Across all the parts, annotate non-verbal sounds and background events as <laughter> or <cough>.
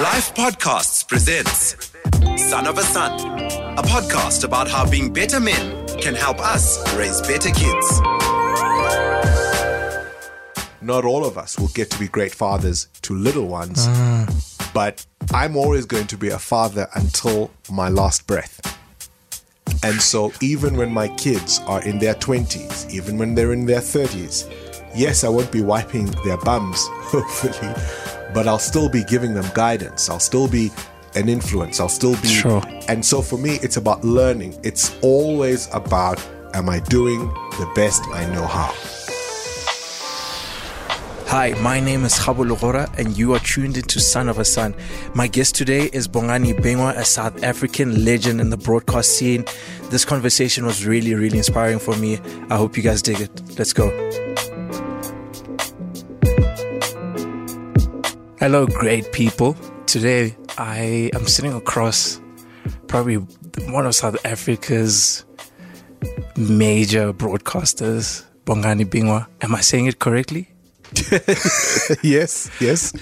Life Podcasts presents Son of a Son, a podcast about how being better men can help us raise better kids. not all of us will get to be great fathers to little ones, but I'm always going to be a father until my last breath. And so, even when my kids are in their 20s, even when they're in their 30s, yes, I won't be wiping their bums, <laughs> hopefully, but I'll still be giving them guidance. I'll still be an influence. I'll still be. Sure. And so, for me, it's about learning. It's always about am I doing the best I know how? Hi, my name is Kgabo Legora, and you are tuned into Son of a Son. My guest today is Bongani Bingwa, a South African legend in the broadcast scene. This conversation was really, really inspiring for me. I hope you guys dig it. Let's go. Hello, great people. Today, I am sitting across probably one of South Africa's major broadcasters, Bongani Bingwa. Am I saying it correctly? <laughs> yes, yes.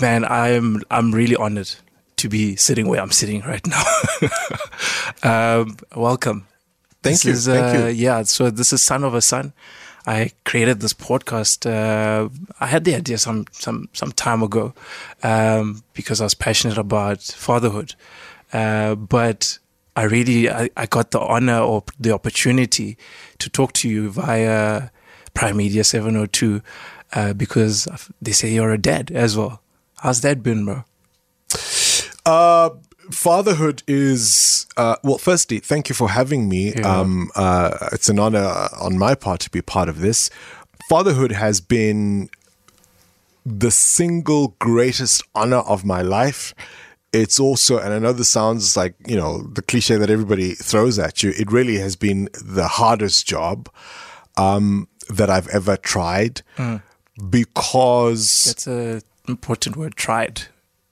Man, I'm I'm really honored to be sitting where I'm sitting right now. <laughs> um, welcome. Thank This you, Is, thank uh, you. Yeah, so this is Son of a Son. I created this podcast. Uh, I had the idea some some some time ago um, because I was passionate about fatherhood, uh, but I really I, I got the honor or the opportunity to talk to you via Primedia 702 uh, because they say you're a dad as well. How's that been, bro? Uh, fatherhood is uh, well. Firstly, thank you for having me. Um, uh, it's an honor on my part to be part of this. Fatherhood has been the single greatest honor of my life. It's also, and I know this sounds like you know the cliche that everybody throws at you. It really has been the hardest job um, that I've ever tried because That's a important word. Tried.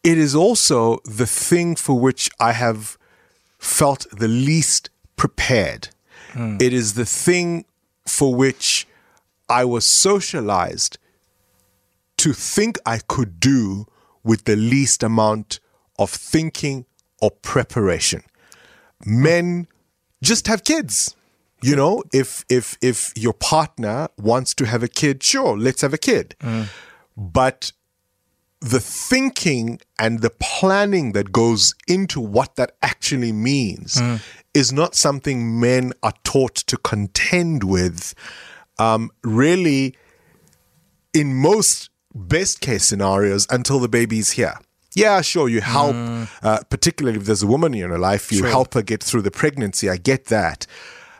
It is also the thing for which I have felt the least prepared. Hmm. It is the thing for which I was socialized to think I could do with the least amount of thinking or preparation. Men just have kids. You know, if if if your partner wants to have a kid, sure, let's have a kid. Hmm. But the thinking and the planning that goes into what that actually means is not something men are taught to contend with. Um, really, in most best case scenarios, until the baby's here. Yeah, sure, you help, uh, particularly if there's a woman in your life, you help her get through the pregnancy. I get that.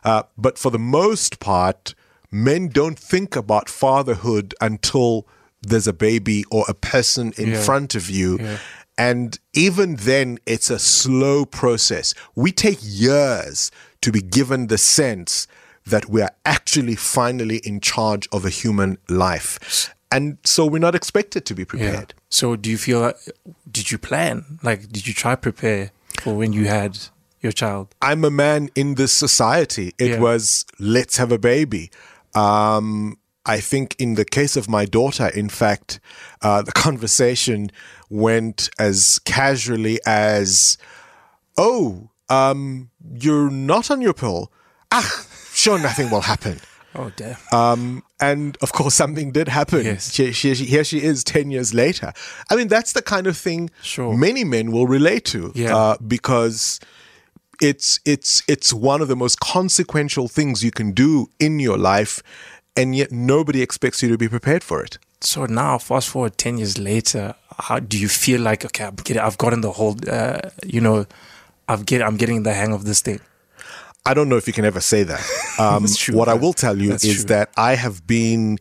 Uh, but for the most part, men don't think about fatherhood until there's a baby or a person in Yeah. front of you. And even then, it's a slow process. We take years to be given the sense that we are actually finally in charge of a human life. And so we're not expected to be prepared. So do you feel? like- Did you plan? Like, did you try prepare for when you had your child? I'm a man in this society. It Yeah. was let's have a baby. Um, I think in the case of my daughter, in fact, uh, the <laughs> conversation went as casually as, "Oh, um, you're not on your pill. Ah, sure, nothing will happen." <laughs> Oh dear. Um, and of course, something did happen. Yes. She, she, she- here she is 10 years later. I mean, that's the kind of thing Sure. many men will relate to Yeah. uh, because it's, it's, it's one of the most consequential things you can do in your life, and yet nobody expects you to be prepared for it. so now, fast forward ten years later, how do you feel? Like, okay, I'm getting, I've gotten the whole. Uh, you know, I've get, I'm getting the hang of this thing. I don't know if you can ever say that. <laughs> Um, true. what I will tell you That's is true. that I have been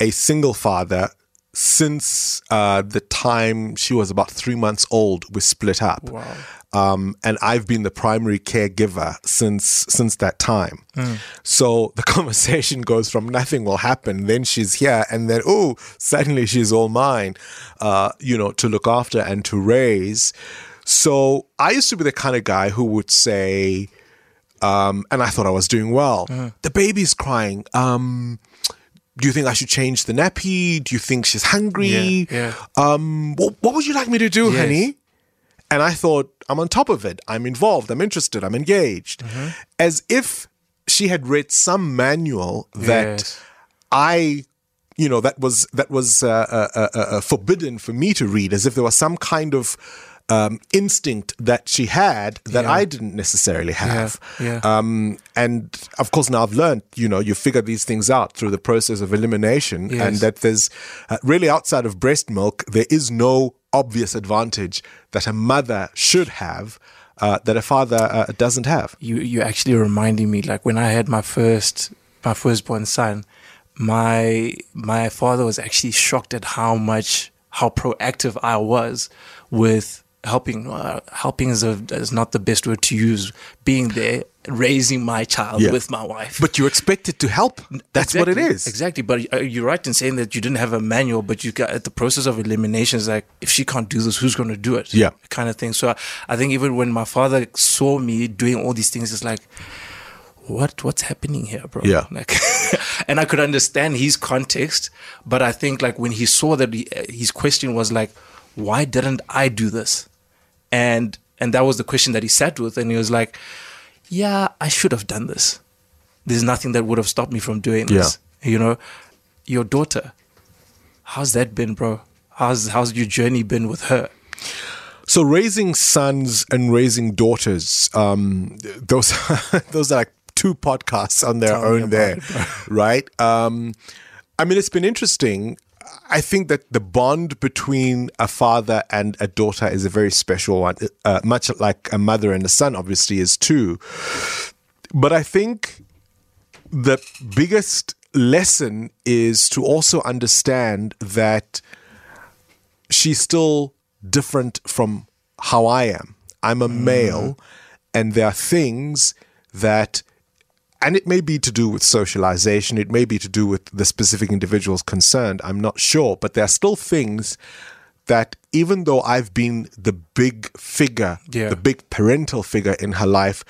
a single father since uh, the time she was about three months old. We split up, Wow. um, and I've been the primary caregiver since since that time. So the <laughs> conversation goes from nothing will happen, then she's here, and then oh, suddenly she's all mine, uh, you know, to look after and to raise. So I used to be the kind of guy who would say, um, and I thought I was doing well. The baby's crying. Um, do you think I should change the nappy? Do you think she's hungry? Yeah, yeah. Um, what, what would you like me to do, Yes. honey? And I thought, I'm on top of it. I'm involved. I'm interested. I'm engaged. Mm-hmm. As if she had read some manual that Yes. I, you know, that was that was uh, uh, uh, uh, forbidden for me to read. As if there was some kind of um, instinct that she had that Yeah. I didn't necessarily have. yeah. Um, and of course, now I've learned, you know, you figure these things out through the process of elimination, Yes. and that there's uh, really outside of breast milk, there is no obvious advantage that a mother should have uh, that a father uh, doesn't have. you you actually reminding me like when I had my first my firstborn son, my my father was actually shocked at how much how proactive I was with helping. Uh, helping is, a, is not the best word to use. Being there, raising my child Yeah. with my wife. But you're expected to help. That's what it is Exactly, But uh, you're right in saying that you didn't have a manual, but you got at the process of elimination is like, if she can't do this, who's going to do it? Yeah. Kind of thing. So I, I think even when my father saw me doing all these things, it's like, what what's happening here, bro? Yeah. Like, <laughs> and I could understand his context, but I think like when he saw that, he, uh, his question was like, why didn't I do this? And and that was the question that he sat with, and he was like, yeah, I should have done this. There's nothing that would have stopped me from doing this. yeah. You know, your daughter, how's that been, bro? How's how's your journey been with her? So raising sons and raising daughters, um, those <laughs> those are like two podcasts on their Tell own there, it, right? Um, I mean, it's been interesting. I think that the bond between a father and a daughter is a very special one, uh, much like a mother and a son, obviously, is too. But I think the biggest lesson is to also understand that she's still different from how I am. I'm a male, and there are things that, and it may be to do with socialization, it may be to do with the specific individuals concerned, I'm not sure, but there are still things that even though I've been the big figure, Yeah. the big parental figure in her life,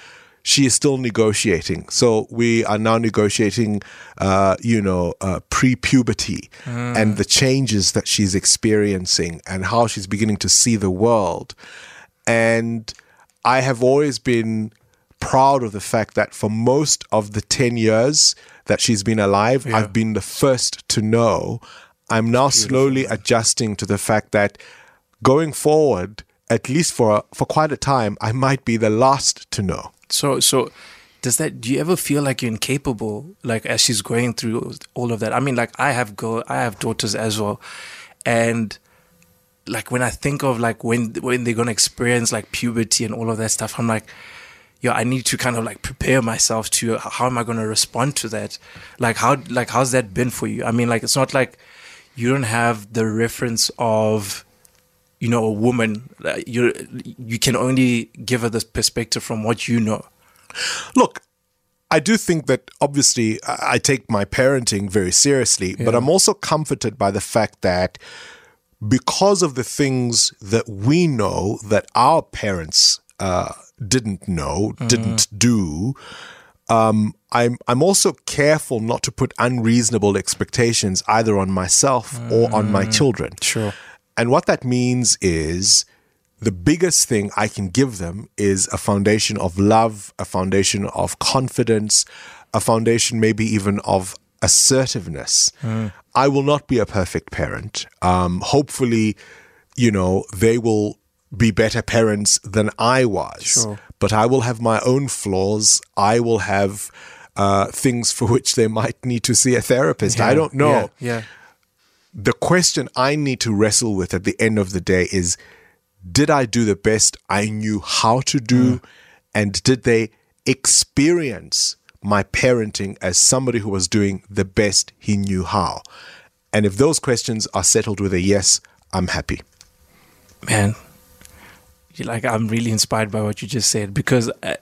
she is still negotiating. So we are now negotiating, uh, you know, uh, pre-puberty and the changes that she's experiencing and how she's beginning to see the world. And I have always been proud of the fact that for most of the 10 years that she's been alive, I've been the first to know. I'm now slowly adjusting to the fact that going forward, at least for for quite a time, I might be the last to know. So so does that do you ever feel like you're incapable like as she's going through all of that? I mean like I have girl I have daughters as well and like when I think of like when when they're gonna experience like puberty and all of that stuff, I'm like, yo, I need to kind of like prepare myself to how am I gonna respond to that? Like how like how's that been for you? I mean like it's not like you don't have the reference of you know a woman Uh, you you can only give her this perspective from what you know Look, I do think that obviously I I take my parenting very seriously, but I'm also comforted by the fact that because of the things that we know that our parents uh, didn't know, didn't do, um, I'm I'm also careful not to put unreasonable expectations either on myself or on my children. Sure. And what that means is the biggest thing I can give them is a foundation of love, a foundation of confidence, a foundation maybe even of assertiveness. I will not be a perfect parent. Um, hopefully, you know, they will be better parents than I was. Sure. But I will have my own flaws. I will have uh, things for which they might need to see a therapist. I don't know yeah, yeah. the question I need to wrestle with at the end of the day is did I do the best I knew how to do? And did they experience my parenting as somebody who was doing the best he knew how? And if those questions are settled with a yes, I'm happy. man like i'm really inspired by what you just said. Because uh,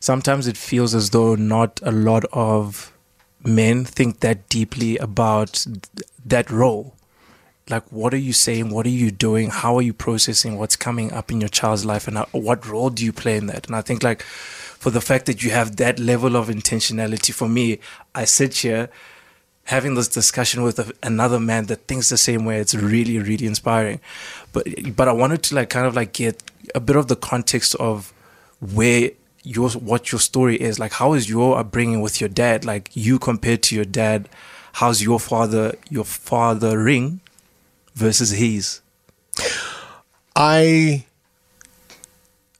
sometimes it feels as though not a lot of men think that deeply about th- that role. Like what are you saying? What are you doing? How are you processing what's coming up in your child's life? And how, what role do you play in that? And i think like for the fact that you have that level of intentionality for me i sit here having this discussion with a, another man that thinks the same way. It's really, really inspiring. But but I wanted to like kind of like get a bit of the context of where your what your story is. Like, how is your upbringing with your dad? Like you compared to your dad. How's your father your father ring versus his? I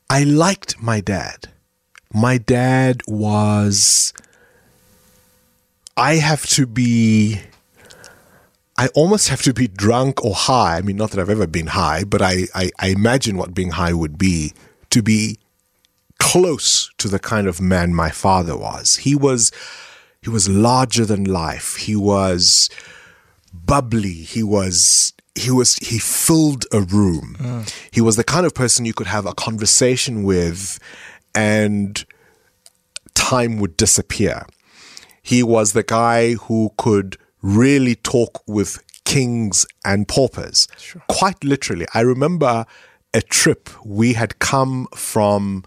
I liked my dad. My dad was I have to be I almost have to be drunk or high. I mean, not that I've ever been high, but I, I, I imagine what being high would be to be close to the kind of man my father was. He was he was larger than life. He was bubbly. He was he was he filled a room. Mm. He was the kind of person you could have a conversation with and time would disappear. He was the guy who could really talk with kings and paupers. Quite literally. I remember a trip we had come from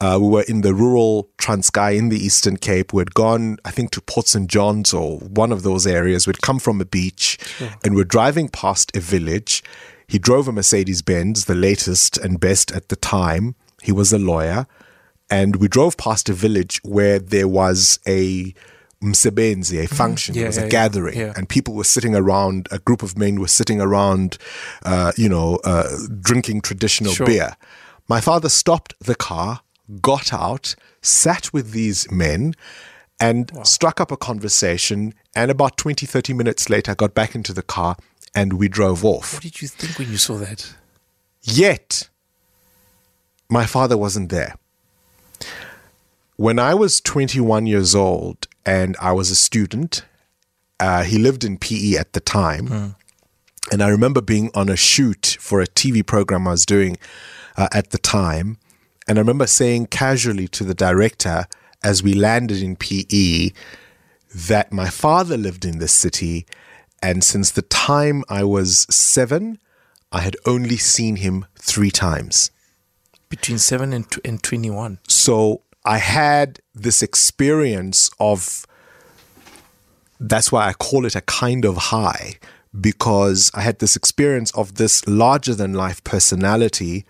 uh, we were in the rural Transkei in the Eastern Cape. We had gone, I think, to Port St. John's or one of those areas. We'd come from a beach and we're driving past a village. He drove a Mercedes Benz, the latest and best at the time. He was a lawyer. And we drove past a village where there was a msebenzi, a function, Yeah, there was yeah, a yeah. gathering, and people were sitting around. A group of men were sitting around, uh, you know, uh, drinking traditional Sure. beer. My father stopped the car, got out, sat with these men, and struck up a conversation. And about 20, 30 minutes later, got back into the car and we drove off. What did you think when you saw that? Yet, my father wasn't there. When I was 21 years old and I was a student, uh, he lived in PE at the time. And I remember being on a shoot for a TV program I was doing uh, at the time. And I remember saying casually to the director as we landed in PE that my father lived in this city. And since the time I was seven, I had only seen him three times. Between seven and, tw- and 21. So I had this experience of that's why I call it a kind of high because I had this experience of this larger than life personality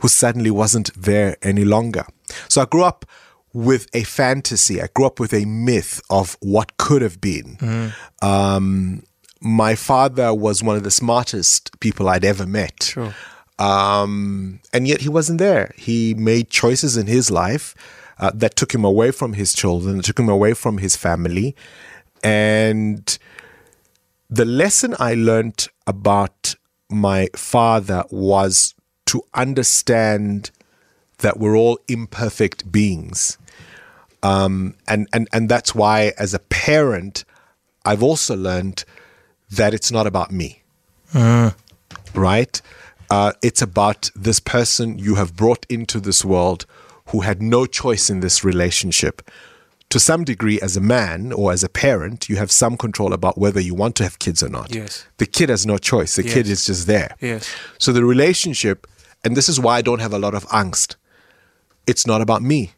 who suddenly wasn't there any longer. So I grew up with a fantasy. I grew up with a myth of what could have been. Um, my father was one of the smartest people I'd ever met. Sure. Um, and yet he wasn't there. He made choices in his life uh, that took him away from his children, that took him away from his family. And the lesson I learned about my father was to understand that we're all imperfect beings. Um, and, and, and that's why, as a parent, I've also learned that it's not about me right? Uh, it's about this person you have brought into this world who had no choice in this relationship. To some degree, as a man or as a parent, you have some control about whether you want to have kids or not. Yes. The kid has no choice. The kid is just there. Yes. So the relationship, and this is why I don't have a lot of angst, it's not about me,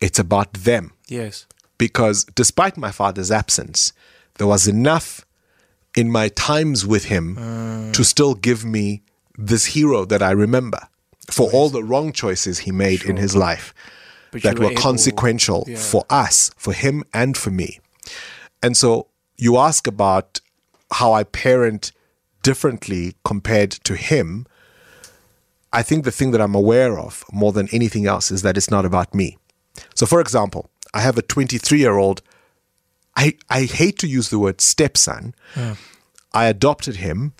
it's about them Yes. because despite my father's absence, there was enough in my times with him mm. to still give me this hero that I remember for all the wrong choices he made in his life But that were were able- consequential yeah. for us, for him, and for me. And so you ask about how I parent differently compared to him. I think the thing that I'm aware of more than anything else is that it's not about me. So, for example, I have a 23 year old. I, I hate to use the word stepson. I adopted him,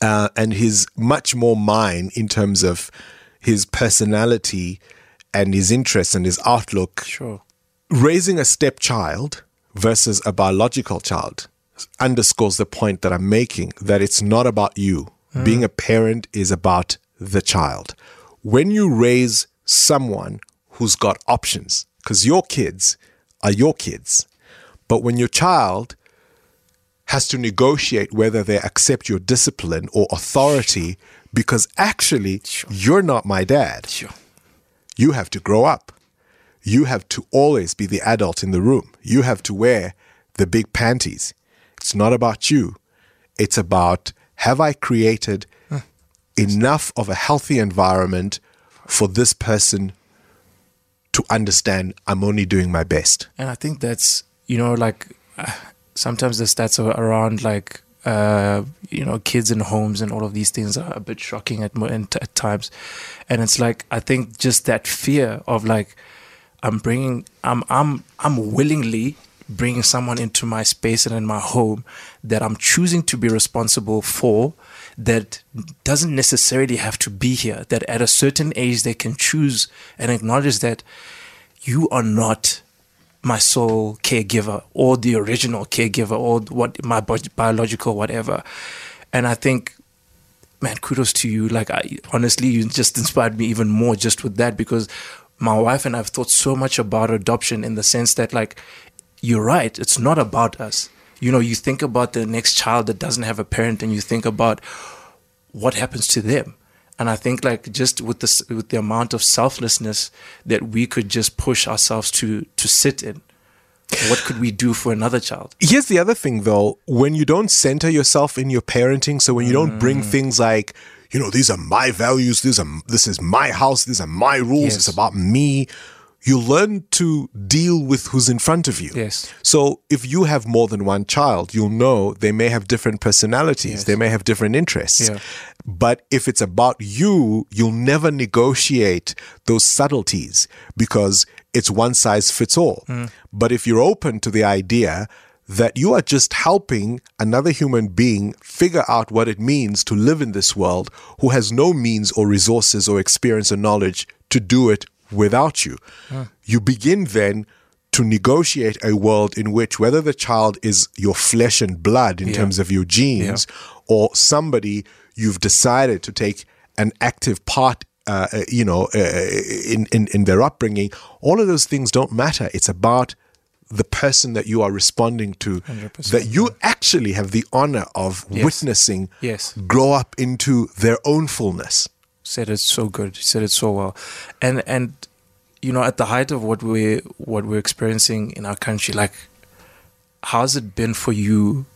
uh, and he's much more mine in terms of his personality and his interests and his outlook Sure. raising a stepchild versus a biological child underscores the point that I'm making that it's not about you. Being a parent is about the child. When you raise someone who's got options, because your kids are your kids, but when your child has to negotiate whether they accept your discipline or authority, because actually you're not my dad Sure. you have to grow up. You have to always be the adult in the room. You have to wear the big panties. It's not about you. It's about have I created enough of a healthy environment for this person to understand I'm only doing my best. And I think that's you know like uh, sometimes the stats are around like uh, you know kids in homes and all of these things are a bit shocking at at at times, and it's like I think just that fear of like I'm bringing I'm I'm I'm willingly bringing someone into my space and in my home that I'm choosing to be responsible for that doesn't necessarily have to be here that at a certain age they can choose and acknowledge that you are not my sole caregiver or the original caregiver or what my bi- biological whatever. And i think man kudos to you. Like i honestly you just inspired me even more just with that because my wife and i've thought so much about adoption in the sense that like you're right. It's not about us. You know you think about the next child that doesn't have a parent and you think about what happens to them and i think like just with this with the amount of selflessness that we could just push ourselves to to sit in what could we do for another child Here's the other thing though, when you don't center yourself in your parenting, so when you don't bring Mm. things like, you know, these are my values, these are this is my house, these are my rules, Yes. it's about me, you learn to deal with who's in front of you. Yes. So if you have more than one child, you'll know they may have different personalities, Yes. they may have different interests. Yeah. But if it's about you, you'll never negotiate those subtleties because it's one size fits all. Mm. But if you're open to the idea that you are just helping another human being figure out what it means to live in this world who has no means or resources or experience or knowledge to do it without you, you begin then to negotiate a world in which whether the child is your flesh and blood in Yeah. terms of your genes or somebody you've decided to take an active part uh, uh, you know uh, in, in in their upbringing all of those things don't matter it's about the person that you are responding to 100%, that you actually have the honor of Yes. witnessing Yes. grow up into their own fullness said it so good. You said it so well, and and you know at the height of what we what we're experiencing in our country, like how's it been for you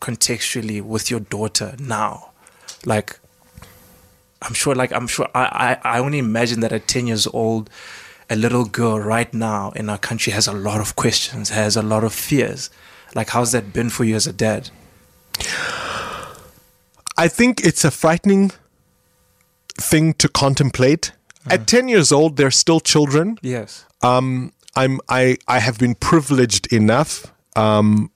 contextually with your daughter now? Like I'm sure, like I'm sure, I I, I only imagine that at ten years old, a little girl right now in our country has a lot of questions, has a lot of fears. Like how's that been for you as a dad? I think it's a frightening thing to contemplate. At 10 years old, they're still children. Yes. Um, I'm, I, I have been privileged enough um,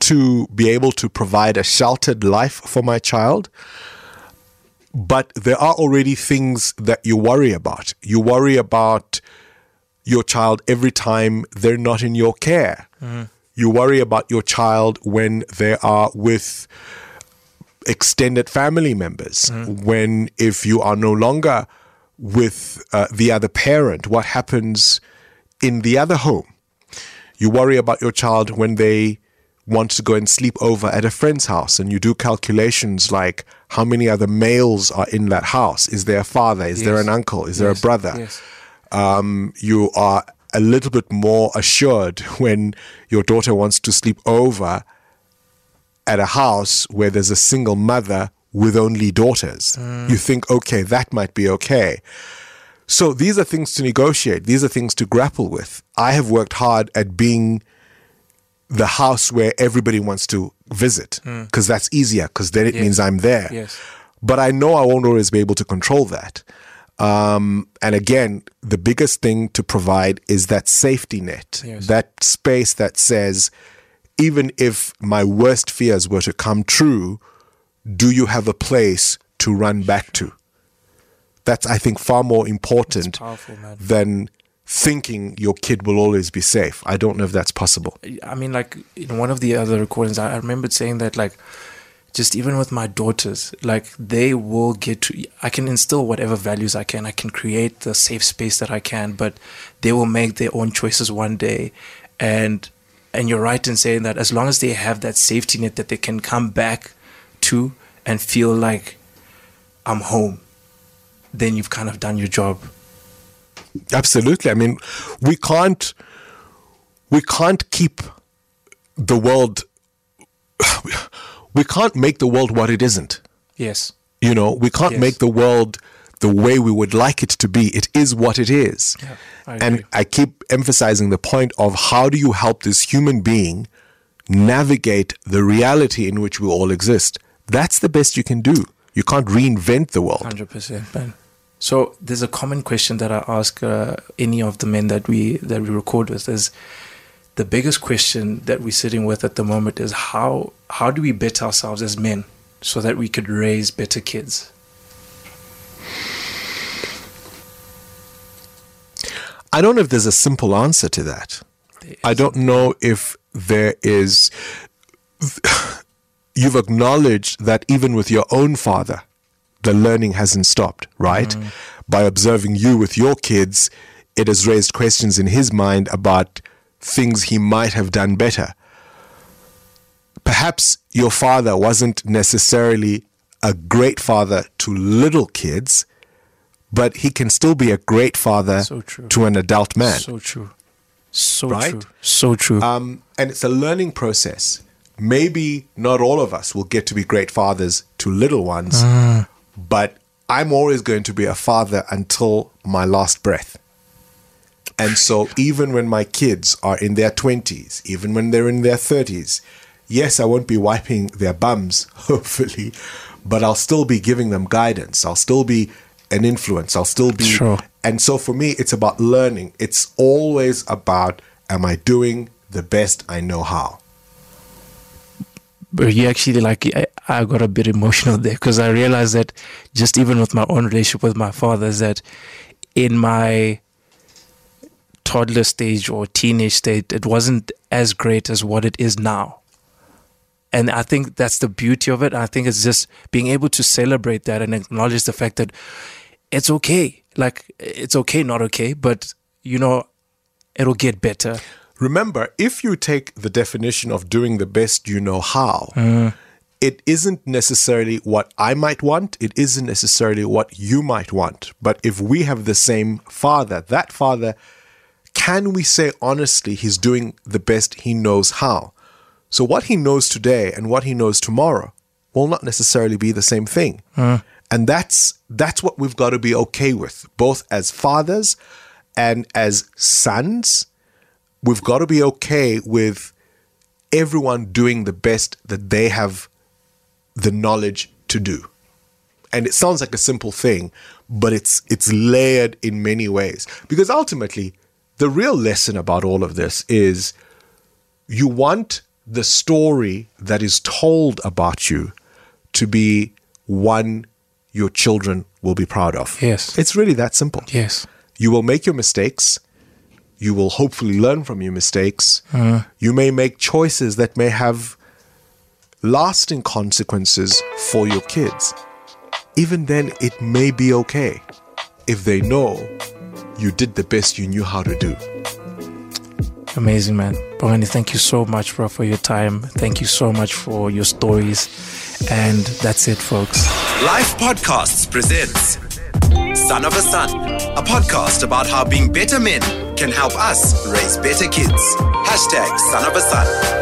to be able to provide a sheltered life for my child. But there are already things that you worry about. You worry about your child every time they're not in your care. You worry about your child when they are with extended family members. When, if you are no longer with uh, the other parent, what happens in the other home? You worry about your child when they want to go and sleep over at a friend's house and you do calculations like how many other males are in that house? Is there a father? Is there an uncle? Is there a brother? Yes. um, you are a little bit more assured when your daughter wants to sleep over at a house where there's a single mother with only daughters. You think, okay, that might be okay. So these are things to negotiate, these are things to grapple with. I have worked hard at being the house where everybody wants to visit because that's easier because then it Yes. means I'm there. Yes. But I know I won't always be able to control that. Um, and again, the biggest thing to provide is that safety net, Yes. that space that says, even if my worst fears were to come true, do you have a place to run back to? That's, I think, far more important powerful, than thinking your kid will always be safe. I don't know if that's possible. I mean, like in one of the other recordings, I I remembered saying that, like, just even with my daughters, like they will get to. I can instill whatever values I can. I can create the safe space that I can, but they will make their own choices one day. And and you're right in saying that as long as they have that safety net that they can come back to and feel like I'm home, then you've kind of done your job. Absolutely. I mean, we can't we can't keep the world, <sighs> we can't make the world what it isn't. Yes. You know, we can't Yes. make the world the way we would like it to be. It is what it is. Yeah, I and. I keep emphasizing the point of how do you help this human being navigate the reality in which we all exist? That's the best you can do. You can't reinvent the world. Hundred percent, man. So there's a common question that I ask uh, any of the men that we that we record with is the biggest question that we're sitting with at the moment is how how do we better ourselves as men so that we could raise better kids? I don't know if there's a simple answer to that. I don't know if there is. <laughs> You've acknowledged that even with your own father, the learning hasn't stopped, right? Mm. By observing you with your kids, it has raised questions in his mind about things he might have done better. Perhaps your father wasn't necessarily a great father to little kids, but he can still be a great father So to an adult man. So true. So Right? true. So true. Um, and it's a learning process. Maybe not all of us will get to be great fathers to little ones, but I'm always going to be a father until my last breath. And so, even when my kids are in their 20s, even when they're in their 30s, yes, I won't be wiping their bums, <laughs> hopefully, but I'll still be giving them guidance. I'll still be an influence. I'll still be. Sure. And so, for me, it's about learning. It's always about am I doing the best I know how? but you actually like I, I got a bit emotional there because I realized that just even with my own relationship with my father is that in my toddler stage or teenage state it wasn't as great as what it is now and I think that's the beauty of it. I think it's just being able to celebrate that and acknowledge the fact that it's okay. Like it's okay not okay but you know it'll get better. Remember, if you take the definition of doing the best you know how, uh. it isn't necessarily what I might want, it isn't necessarily what you might want. But if we have the same father, that father, can we say honestly he's doing the best? He knows how? So, what he knows today and what he knows tomorrow will not necessarily be the same thing. And that's that's what we've got to be okay with, both as fathers and as sons we've got to be okay with everyone doing the best that they have the knowledge to do. And it sounds like a simple thing, but it's it's layered in many ways. Because ultimately, the real lesson about all of this is you want the story that is told about you to be one your children will be proud of. Yes. It's really that simple. yes You will make your mistakes. You will hopefully learn from your mistakes. Uh-huh. You may make choices that may have lasting consequences for your kids. Even then, it may be okay if they know you did the best you knew how to do. Amazing, man. Bongani, thank you so much, bro, for your time. Thank you so much for your stories. And that's it, folks. Life Podcasts presents Son of a Son, a podcast about how being better men can help us raise better kids. Hashtag Son of a Son.